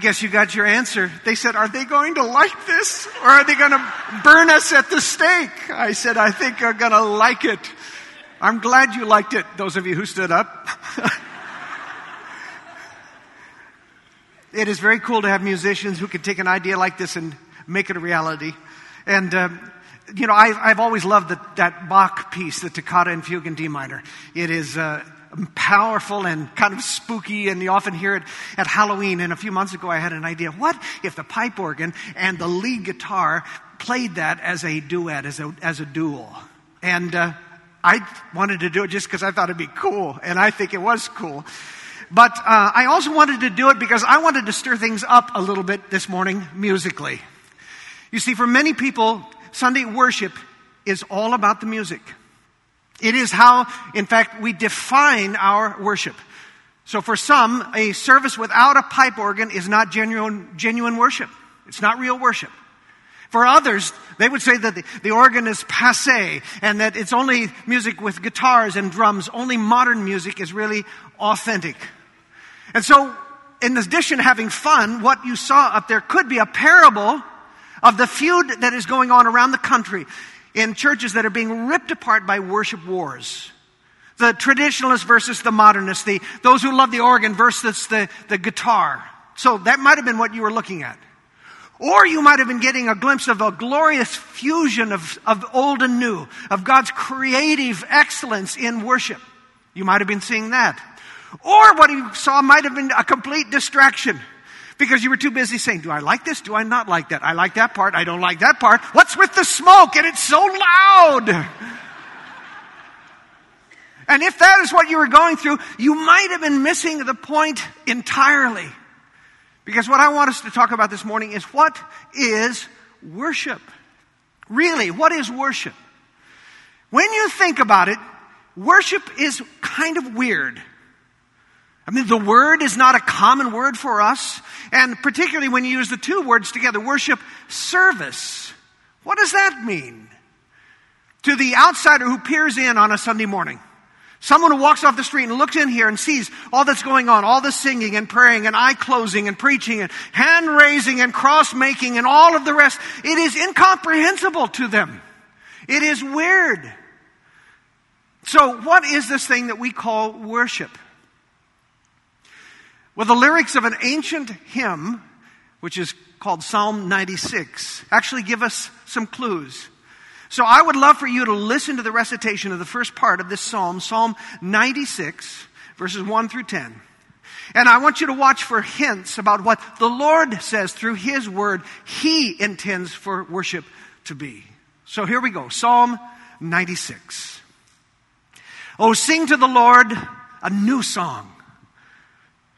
Guess you got your answer. They said, Are they going to like this? Or are they going to burn us at the stake? I said, I think they're going to like it. I'm glad you liked it, those of you who stood up. it is very cool to have musicians who can take an idea like this and make it a reality. And, um, you know, I've, I've always loved the, that Bach piece, the Toccata and Fugue in D minor. It is uh, powerful and kind of spooky, and you often hear it at Halloween. And a few months ago, I had an idea. What if the pipe organ and the lead guitar played that as a duet, as a, as a duel? And uh, I wanted to do it just because I thought it'd be cool, and I think it was cool. But uh, I also wanted to do it because I wanted to stir things up a little bit this morning musically. You see, for many people, Sunday worship is all about the music. It is how, in fact, we define our worship. So for some, a service without a pipe organ is not genuine, genuine worship. It's not real worship. For others, they would say that the, the, organ is passe and that it's only music with guitars and drums. Only modern music is really authentic. And so, in addition to having fun, what you saw up there could be a parable of the feud that is going on around the country in churches that are being ripped apart by worship wars. The traditionalists versus the modernists, the, those who love the organ versus the, the guitar. So that might have been what you were looking at. Or you might have been getting a glimpse of a glorious fusion of, of old and new, of God's creative excellence in worship. You might have been seeing that. Or what you saw might have been a complete distraction because you were too busy saying, Do I like this? Do I not like that? I like that part. I don't like that part. What's with the smoke? And it's so loud. and if that is what you were going through, you might have been missing the point entirely. Because what I want us to talk about this morning is what is worship? Really, what is worship? When you think about it, worship is kind of weird. I mean, the word is not a common word for us. And particularly when you use the two words together, worship service. What does that mean? To the outsider who peers in on a Sunday morning. Someone who walks off the street and looks in here and sees all that's going on, all the singing and praying and eye closing and preaching and hand raising and cross making and all of the rest. It is incomprehensible to them. It is weird. So what is this thing that we call worship? Well, the lyrics of an ancient hymn, which is called Psalm 96, actually give us some clues. So I would love for you to listen to the recitation of the first part of this psalm, Psalm 96, verses 1 through 10. And I want you to watch for hints about what the Lord says through His Word He intends for worship to be. So here we go. Psalm 96. Oh, sing to the Lord a new song.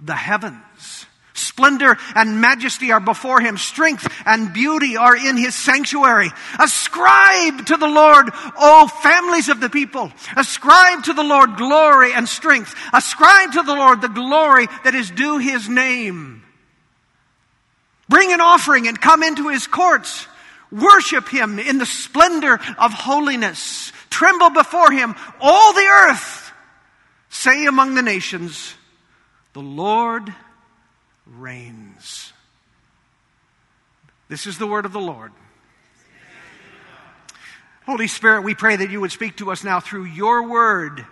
the heavens. Splendor and majesty are before him. Strength and beauty are in his sanctuary. Ascribe to the Lord, O families of the people. Ascribe to the Lord glory and strength. Ascribe to the Lord the glory that is due his name. Bring an offering and come into his courts. Worship him in the splendor of holiness. Tremble before him, all the earth. Say among the nations, the Lord reigns. This is the word of the Lord. Holy Spirit, we pray that you would speak to us now through your word,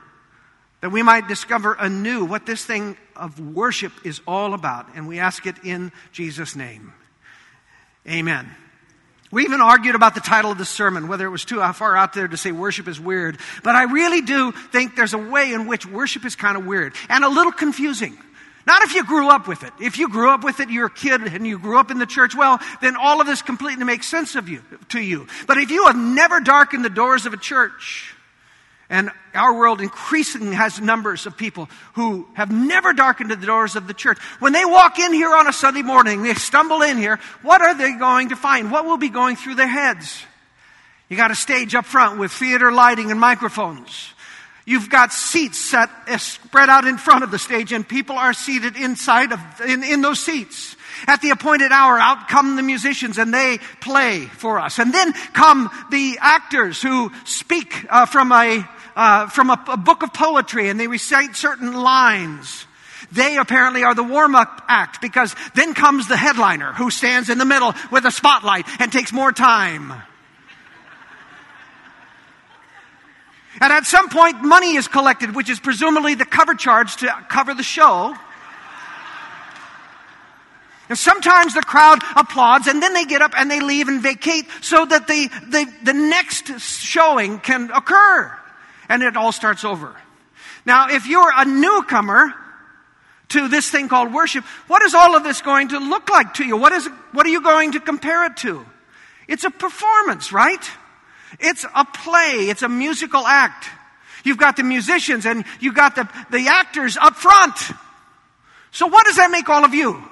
that we might discover anew what this thing of worship is all about. And we ask it in Jesus' name. Amen. We even argued about the title of the sermon, whether it was too far out there to say worship is weird. But I really do think there's a way in which worship is kind of weird and a little confusing. Not if you grew up with it. If you grew up with it, you're a kid and you grew up in the church, well, then all of this completely makes sense of you, to you. But if you have never darkened the doors of a church, And our world increasingly has numbers of people who have never darkened the doors of the church. When they walk in here on a Sunday morning, they stumble in here, what are they going to find? What will be going through their heads? You got a stage up front with theater lighting and microphones. You've got seats set, uh, spread out in front of the stage and people are seated inside of, in, in those seats. At the appointed hour, out come the musicians and they play for us. And then come the actors who speak uh, from a uh, from a, a book of poetry and they recite certain lines. They apparently are the warm up act because then comes the headliner who stands in the middle with a spotlight and takes more time. And at some point, money is collected, which is presumably the cover charge to cover the show. And sometimes the crowd applauds and then they get up and they leave and vacate so that the, the, the next showing can occur. And it all starts over. Now, if you're a newcomer to this thing called worship, what is all of this going to look like to you? What is, what are you going to compare it to? It's a performance, right? It's a play. It's a musical act. You've got the musicians and you've got the, the actors up front. So what does that make all of you?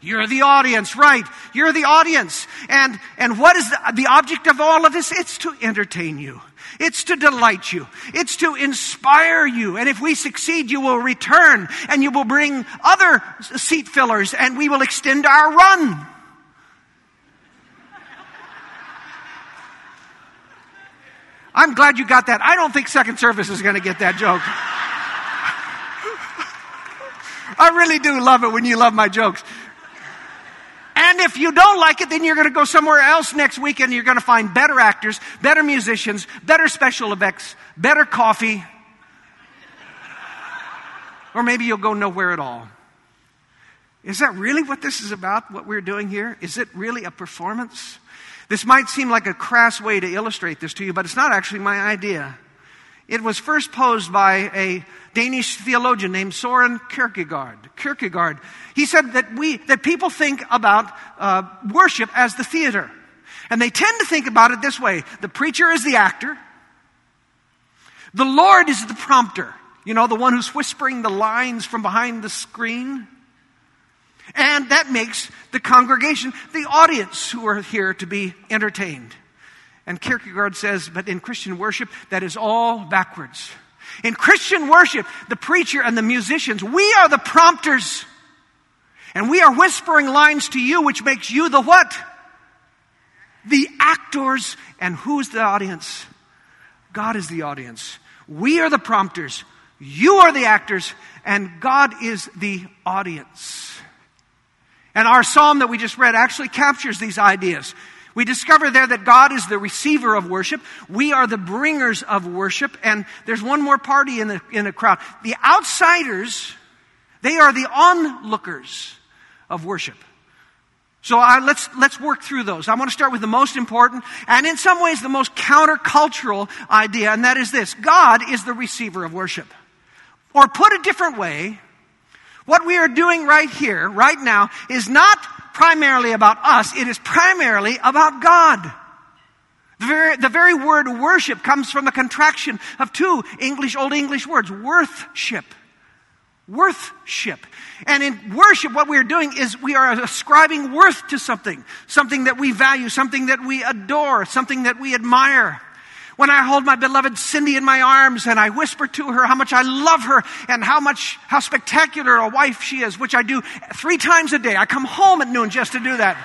You're the audience, right? You're the audience. And, and what is the, the object of all of this? It's to entertain you. It's to delight you. It's to inspire you. And if we succeed, you will return and you will bring other seat fillers and we will extend our run. I'm glad you got that. I don't think second service is going to get that joke. I really do love it when you love my jokes. And if you don't like it, then you're going to go somewhere else next week and you're going to find better actors, better musicians, better special effects, better coffee. Or maybe you'll go nowhere at all. Is that really what this is about, what we're doing here? Is it really a performance? This might seem like a crass way to illustrate this to you, but it's not actually my idea. It was first posed by a Danish theologian named Soren Kierkegaard. Kierkegaard. He said that we, that people think about uh, worship as the theater. And they tend to think about it this way. The preacher is the actor. The Lord is the prompter. You know, the one who's whispering the lines from behind the screen. And that makes the congregation the audience who are here to be entertained. And Kierkegaard says, but in Christian worship, that is all backwards. In Christian worship, the preacher and the musicians, we are the prompters. And we are whispering lines to you, which makes you the what? The actors. And who's the audience? God is the audience. We are the prompters. You are the actors. And God is the audience. And our psalm that we just read actually captures these ideas. We discover there that God is the receiver of worship. We are the bringers of worship. And there's one more party in the, in the crowd. The outsiders, they are the onlookers of worship. So I, let's, let's work through those. I want to start with the most important and in some ways the most countercultural idea, and that is this. God is the receiver of worship. Or put a different way, what we are doing right here, right now, is not primarily about us, it is primarily about God. The very, the very word worship comes from the contraction of two English, Old English words, worthship. Worthship. And in worship, what we're doing is we are ascribing worth to something. Something that we value, something that we adore, something that we admire. When I hold my beloved Cindy in my arms and I whisper to her how much I love her and how much, how spectacular a wife she is, which I do three times a day. I come home at noon just to do that.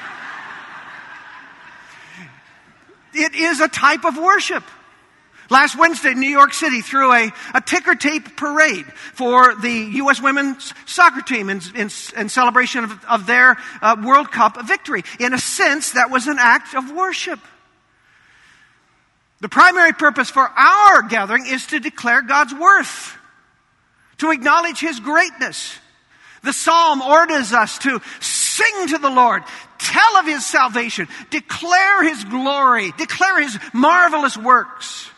It is a type of worship. Last Wednesday, New York City threw a, a ticker tape parade for the U.S. women's soccer team in, in, in celebration of, of their uh, World Cup victory. In a sense, that was an act of worship. The primary purpose for our gathering is to declare God's worth, to acknowledge His greatness. The psalm orders us to sing to the Lord, tell of His salvation, declare His glory, declare His marvelous works.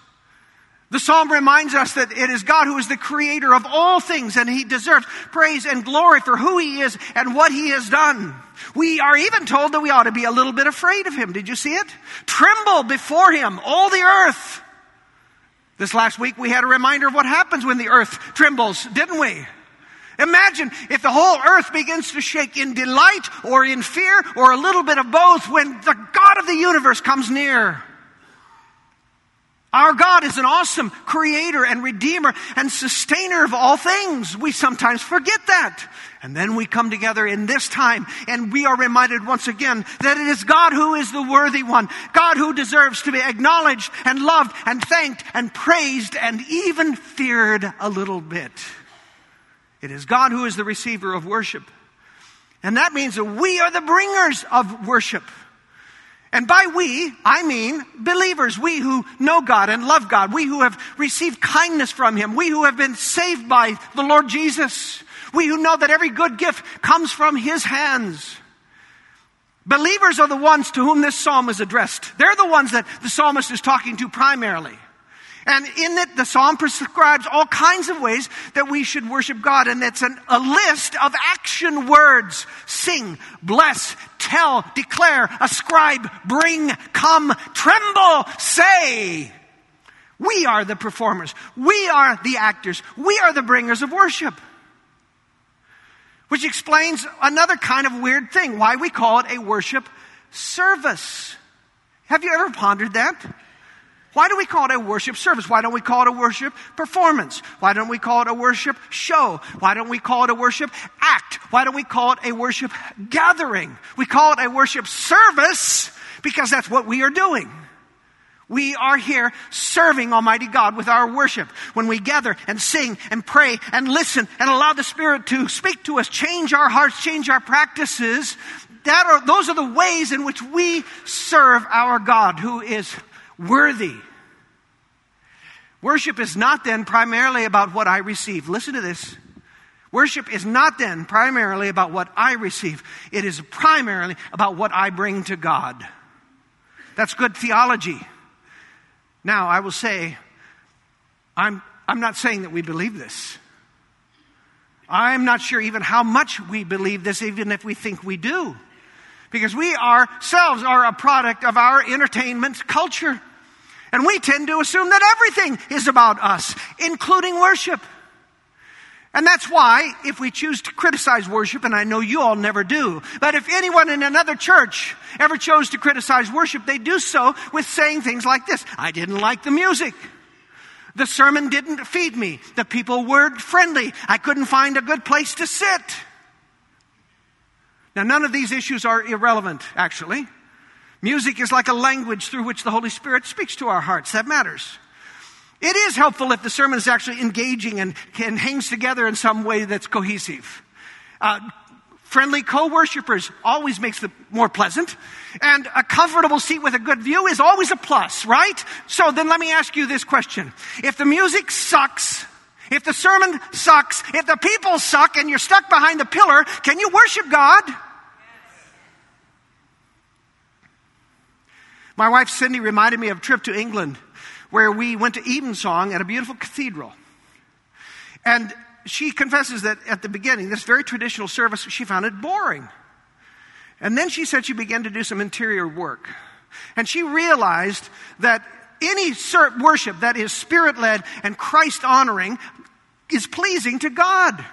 The psalm reminds us that it is God who is the creator of all things and he deserves praise and glory for who he is and what he has done. We are even told that we ought to be a little bit afraid of him. Did you see it? Tremble before him, all the earth. This last week we had a reminder of what happens when the earth trembles, didn't we? Imagine if the whole earth begins to shake in delight or in fear or a little bit of both when the God of the universe comes near. Our God is an awesome creator and redeemer and sustainer of all things. We sometimes forget that. And then we come together in this time and we are reminded once again that it is God who is the worthy one. God who deserves to be acknowledged and loved and thanked and praised and even feared a little bit. It is God who is the receiver of worship. And that means that we are the bringers of worship. And by we, I mean believers, we who know God and love God, we who have received kindness from Him, we who have been saved by the Lord Jesus, we who know that every good gift comes from His hands. Believers are the ones to whom this psalm is addressed. They're the ones that the psalmist is talking to primarily. And in it, the psalm prescribes all kinds of ways that we should worship God. And it's an, a list of action words. Sing, bless, tell, declare, ascribe, bring, come, tremble, say. We are the performers. We are the actors. We are the bringers of worship. Which explains another kind of weird thing, why we call it a worship service. Have you ever pondered that? Why do we call it a worship service? Why don't we call it a worship performance? Why don't we call it a worship show? Why don't we call it a worship act? Why don't we call it a worship gathering? We call it a worship service because that's what we are doing. We are here serving Almighty God with our worship. When we gather and sing and pray and listen and allow the Spirit to speak to us, change our hearts, change our practices, that are, those are the ways in which we serve our God who is worthy. Worship is not then primarily about what I receive. Listen to this. Worship is not then primarily about what I receive. It is primarily about what I bring to God. That's good theology. Now, I will say, I'm, I'm not saying that we believe this. I'm not sure even how much we believe this, even if we think we do. Because we ourselves are a product of our entertainment culture. And we tend to assume that everything is about us, including worship. And that's why, if we choose to criticize worship, and I know you all never do, but if anyone in another church ever chose to criticize worship, they do so with saying things like this I didn't like the music. The sermon didn't feed me. The people weren't friendly. I couldn't find a good place to sit. Now, none of these issues are irrelevant, actually. Music is like a language through which the Holy Spirit speaks to our hearts. That matters. It is helpful if the sermon is actually engaging and, and hangs together in some way that's cohesive. Uh, friendly co-worshippers always makes it more pleasant. And a comfortable seat with a good view is always a plus, right? So then let me ask you this question. If the music sucks, if the sermon sucks, if the people suck and you're stuck behind the pillar, can you worship God? My wife Cindy reminded me of a trip to England where we went to Evensong at a beautiful cathedral. And she confesses that at the beginning, this very traditional service, she found it boring. And then she said she began to do some interior work. And she realized that any worship that is spirit led and Christ honoring is pleasing to God.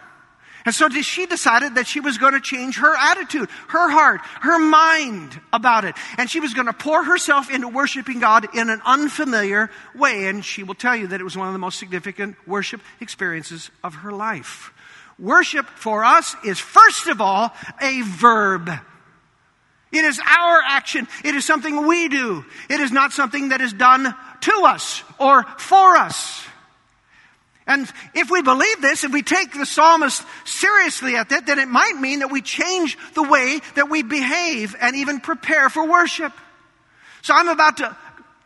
And so she decided that she was going to change her attitude, her heart, her mind about it. And she was going to pour herself into worshiping God in an unfamiliar way. And she will tell you that it was one of the most significant worship experiences of her life. Worship for us is first of all a verb. It is our action. It is something we do. It is not something that is done to us or for us. And if we believe this, if we take the psalmist seriously at that, then it might mean that we change the way that we behave and even prepare for worship. So I'm about to,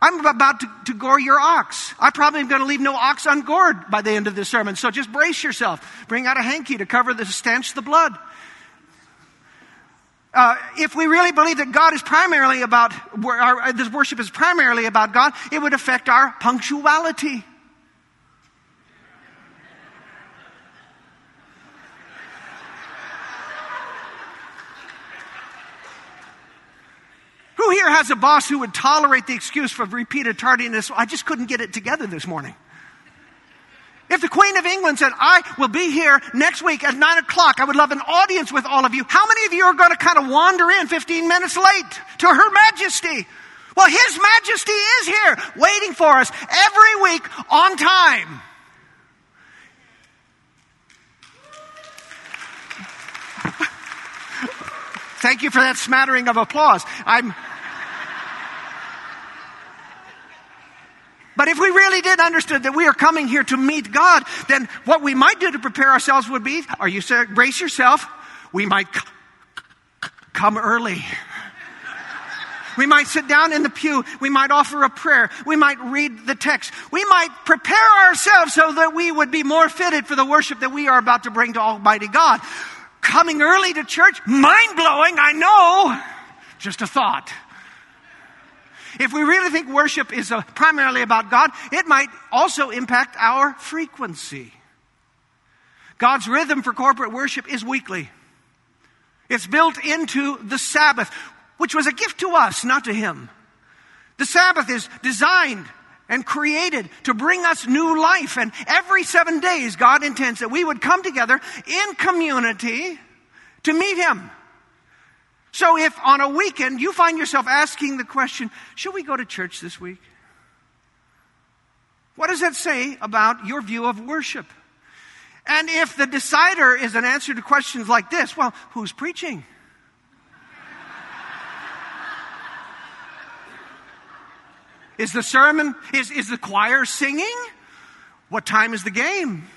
I'm about to, to gore your ox. I probably am going to leave no ox ungored by the end of this sermon. So just brace yourself. Bring out a hanky to cover the stench, the blood. Uh, if we really believe that God is primarily about, our, this worship is primarily about God, it would affect our punctuality. Here has a boss who would tolerate the excuse for repeated tardiness? I just couldn't get it together this morning. If the Queen of England said, I will be here next week at 9 o'clock, I would love an audience with all of you, how many of you are going to kind of wander in 15 minutes late to Her Majesty? Well, His Majesty is here waiting for us every week on time. Thank you for that smattering of applause. I'm. But if we really did understand that we are coming here to meet God, then what we might do to prepare ourselves would be, are you brace yourself? We might come early. We might sit down in the pew. We might offer a prayer. We might read the text. We might prepare ourselves so that we would be more fitted for the worship that we are about to bring to Almighty God. Coming early to church, mind blowing, I know. Just a thought. If we really think worship is uh, primarily about God, it might also impact our frequency. God's rhythm for corporate worship is weekly. It's built into the Sabbath, which was a gift to us, not to Him. The Sabbath is designed and created to bring us new life. And every seven days, God intends that we would come together in community to meet Him. So if on a weekend you find yourself asking the question, should we go to church this week? What does that say about your view of worship? And if the decider is an answer to questions like this, well, who's preaching? Is the sermon, is, is the choir singing? What time is the game?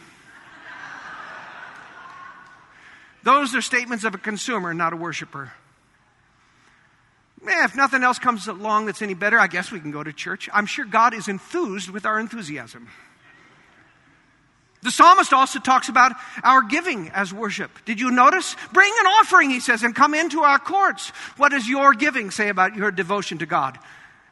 Those are statements of a consumer, not a worshiper. If nothing else comes along that's any better, I guess we can go to church. I'm sure God is enthused with our enthusiasm. The psalmist also talks about our giving as worship. Did you notice? Bring an offering, he says, and come into our courts. What does your giving say about your devotion to God?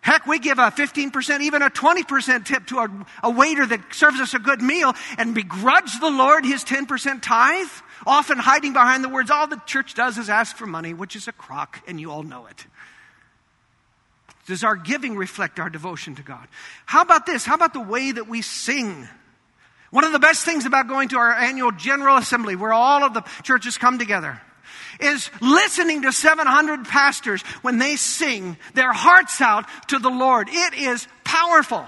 Heck, we give a 15%, even a 20% tip to a, a waiter that serves us a good meal and begrudge the Lord his 10% tithe, often hiding behind the words, all the church does is ask for money, which is a crock, and you all know it. Does our giving reflect our devotion to God? How about this? How about the way that we sing? One of the best things about going to our annual General Assembly, where all of the churches come together, is listening to 700 pastors when they sing their hearts out to the Lord. It is powerful.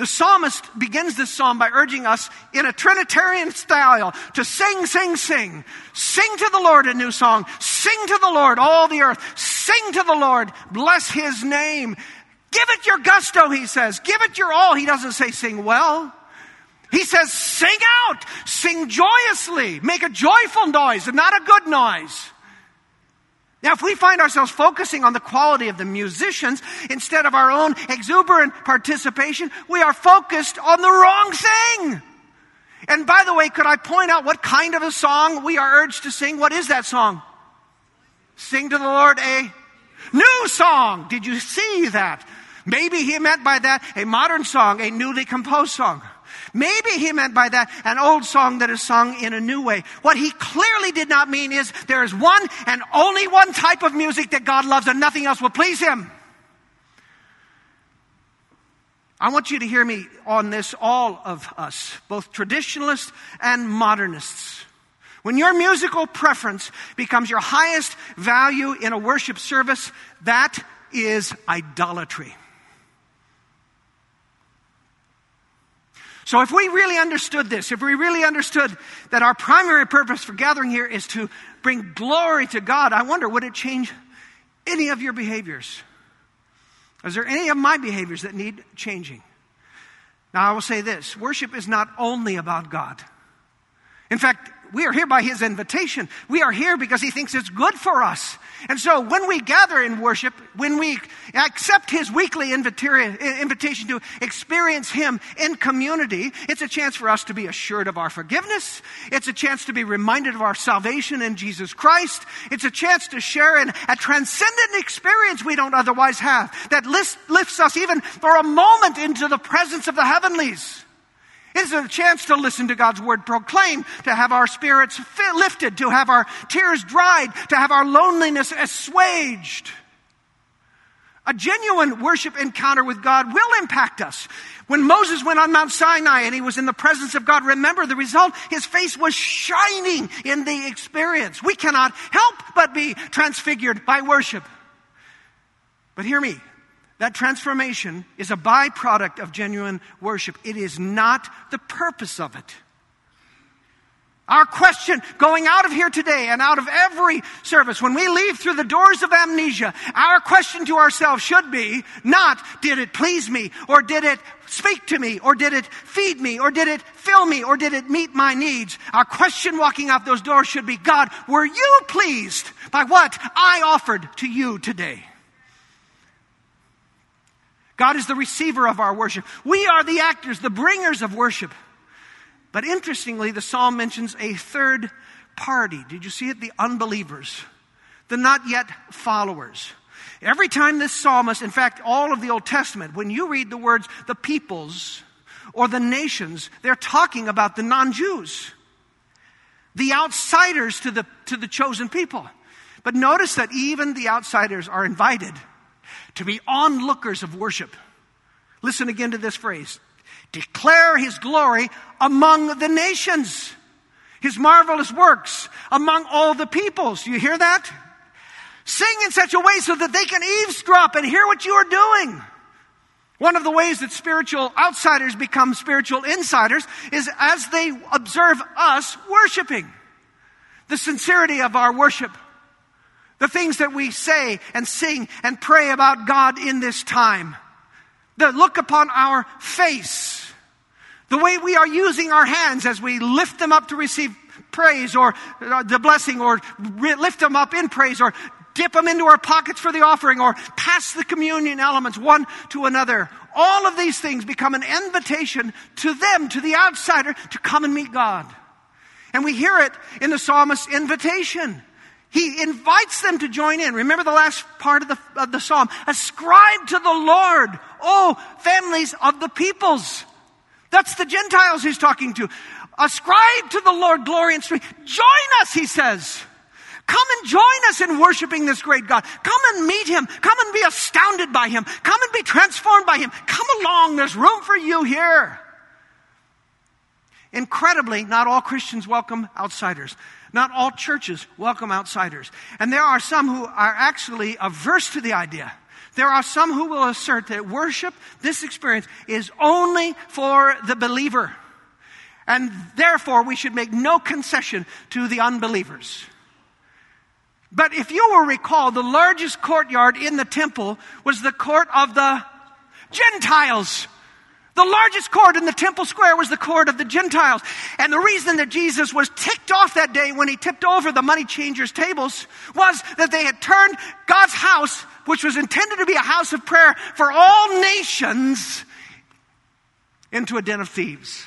The psalmist begins this psalm by urging us in a Trinitarian style to sing, sing, sing. Sing to the Lord a new song. Sing to the Lord, all the earth. Sing to the Lord. Bless his name. Give it your gusto, he says. Give it your all. He doesn't say sing well. He says, sing out, sing joyously, make a joyful noise and not a good noise. Now, if we find ourselves focusing on the quality of the musicians instead of our own exuberant participation, we are focused on the wrong thing. And by the way, could I point out what kind of a song we are urged to sing? What is that song? Sing to the Lord a new song. Did you see that? Maybe he meant by that a modern song, a newly composed song. Maybe he meant by that an old song that is sung in a new way. What he clearly did not mean is there is one and only one type of music that God loves and nothing else will please him. I want you to hear me on this, all of us, both traditionalists and modernists. When your musical preference becomes your highest value in a worship service, that is idolatry. So if we really understood this, if we really understood that our primary purpose for gathering here is to bring glory to God, I wonder, would it change any of your behaviors? Is there any of my behaviors that need changing? Now, I will say this worship is not only about God. In fact, we are here by His invitation. We are here because He thinks it's good for us. And so when we gather in worship, when we accept His weekly invitation to experience Him in community, it's a chance for us to be assured of our forgiveness. It's a chance to be reminded of our salvation in Jesus Christ. It's a chance to share in a transcendent experience we don't otherwise have that lifts us even for a moment into the presence of the heavenlies. It's a chance to listen to God's word proclaimed, to have our spirits lifted, to have our tears dried, to have our loneliness assuaged. A genuine worship encounter with God will impact us. When Moses went on Mount Sinai and he was in the presence of God, remember the result? His face was shining in the experience. We cannot help but be transfigured by worship. But hear me. That transformation is a byproduct of genuine worship. It is not the purpose of it. Our question going out of here today and out of every service, when we leave through the doors of amnesia, our question to ourselves should be not, did it please me? Or did it speak to me? Or did it feed me? Or did it fill me? Or did it meet my needs? Our question walking out those doors should be, God, were you pleased by what I offered to you today? God is the receiver of our worship. We are the actors, the bringers of worship. But interestingly, the psalm mentions a third party. Did you see it? The unbelievers, the not yet followers. Every time this psalmist, in fact, all of the Old Testament, when you read the words the peoples or the nations, they're talking about the non Jews, the outsiders to the, to the chosen people. But notice that even the outsiders are invited to be onlookers of worship. Listen again to this phrase declare his glory among the nations, his marvelous works among all the peoples. You hear that? Sing in such a way so that they can eavesdrop and hear what you are doing. One of the ways that spiritual outsiders become spiritual insiders is as they observe us worshiping. The sincerity of our worship. The things that we say and sing and pray about God in this time. The look upon our face the way we are using our hands as we lift them up to receive praise or uh, the blessing or lift them up in praise or dip them into our pockets for the offering or pass the communion elements one to another. All of these things become an invitation to them, to the outsider, to come and meet God. And we hear it in the psalmist's invitation. He invites them to join in. Remember the last part of the, of the psalm. Ascribe to the Lord, oh, families of the peoples. That's the Gentiles he's talking to. Ascribe to the Lord glory and strength. Join us, he says. Come and join us in worshiping this great God. Come and meet him. Come and be astounded by him. Come and be transformed by him. Come along. There's room for you here. Incredibly, not all Christians welcome outsiders. Not all churches welcome outsiders. And there are some who are actually averse to the idea. There are some who will assert that worship, this experience, is only for the believer. And therefore, we should make no concession to the unbelievers. But if you will recall, the largest courtyard in the temple was the court of the Gentiles. The largest court in the temple square was the court of the Gentiles. And the reason that Jesus was ticked off that day when he tipped over the money changers' tables was that they had turned God's house, which was intended to be a house of prayer for all nations, into a den of thieves.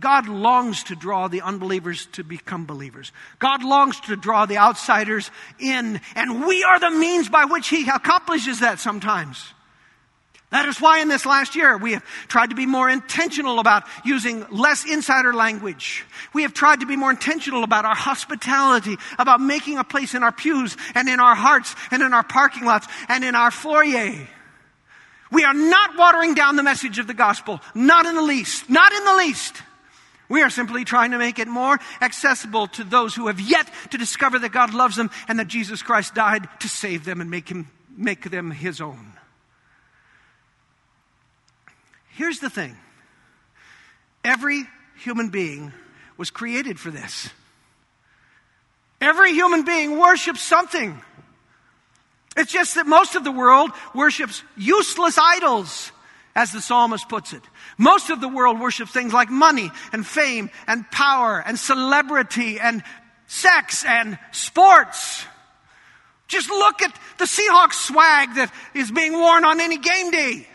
God longs to draw the unbelievers to become believers. God longs to draw the outsiders in, and we are the means by which He accomplishes that sometimes. That is why in this last year we have tried to be more intentional about using less insider language. We have tried to be more intentional about our hospitality, about making a place in our pews and in our hearts and in our parking lots and in our foyer. We are not watering down the message of the gospel. Not in the least. Not in the least. We are simply trying to make it more accessible to those who have yet to discover that God loves them and that Jesus Christ died to save them and make, him, make them his own. Here's the thing every human being was created for this. Every human being worships something. It's just that most of the world worships useless idols, as the psalmist puts it. Most of the world worships things like money and fame and power and celebrity and sex and sports. Just look at the Seahawks swag that is being worn on any game day.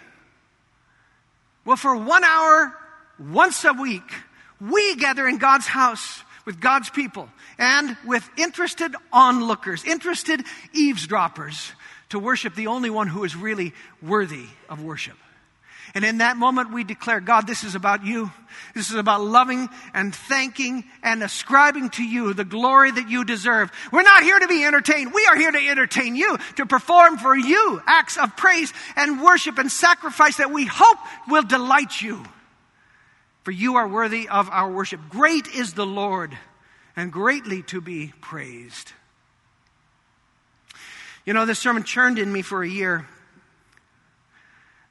Well, for one hour, once a week, we gather in God's house with God's people and with interested onlookers, interested eavesdroppers to worship the only one who is really worthy of worship. And in that moment, we declare, God, this is about you. This is about loving and thanking and ascribing to you the glory that you deserve. We're not here to be entertained. We are here to entertain you, to perform for you acts of praise and worship and sacrifice that we hope will delight you. For you are worthy of our worship. Great is the Lord and greatly to be praised. You know, this sermon churned in me for a year.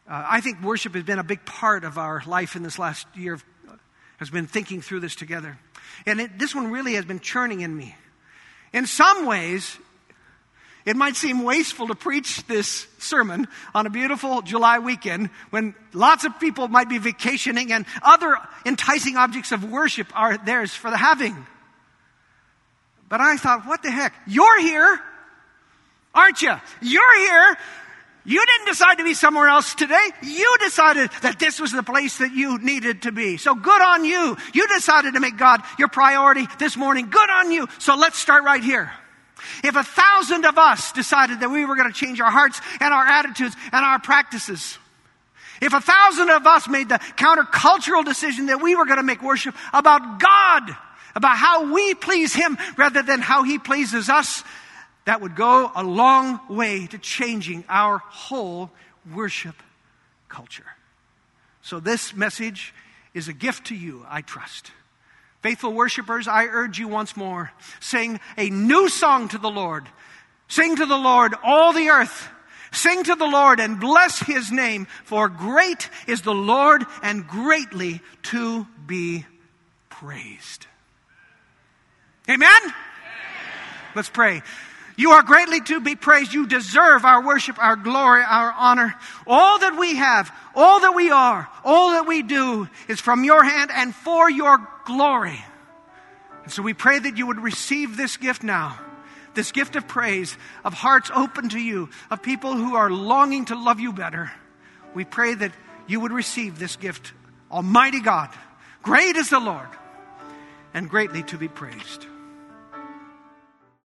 Uh, I think worship has been a big part of our life in this last year, has been thinking through this together. And it, this one really has been churning in me. In some ways, it might seem wasteful to preach this sermon on a beautiful July weekend when lots of people might be vacationing and other enticing objects of worship are theirs for the having. But I thought, what the heck? You're here, aren't you? You're here you didn't decide to be somewhere else today. You decided that this was the place that you needed to be. So good on you. You decided to make God your priority this morning. Good on you. So let's start right here. If a thousand of us decided that we were going to change our hearts and our attitudes and our practices, if a thousand of us made the countercultural decision that we were going to make worship about God, about how we please Him rather than how He pleases us, that would go a long way to changing our whole worship culture. So, this message is a gift to you, I trust. Faithful worshipers, I urge you once more sing a new song to the Lord. Sing to the Lord, all the earth. Sing to the Lord and bless his name, for great is the Lord and greatly to be praised. Amen? Amen. Let's pray. You are greatly to be praised. You deserve our worship, our glory, our honor. All that we have, all that we are, all that we do is from your hand and for your glory. And so we pray that you would receive this gift now, this gift of praise, of hearts open to you, of people who are longing to love you better. We pray that you would receive this gift. Almighty God, great is the Lord and greatly to be praised.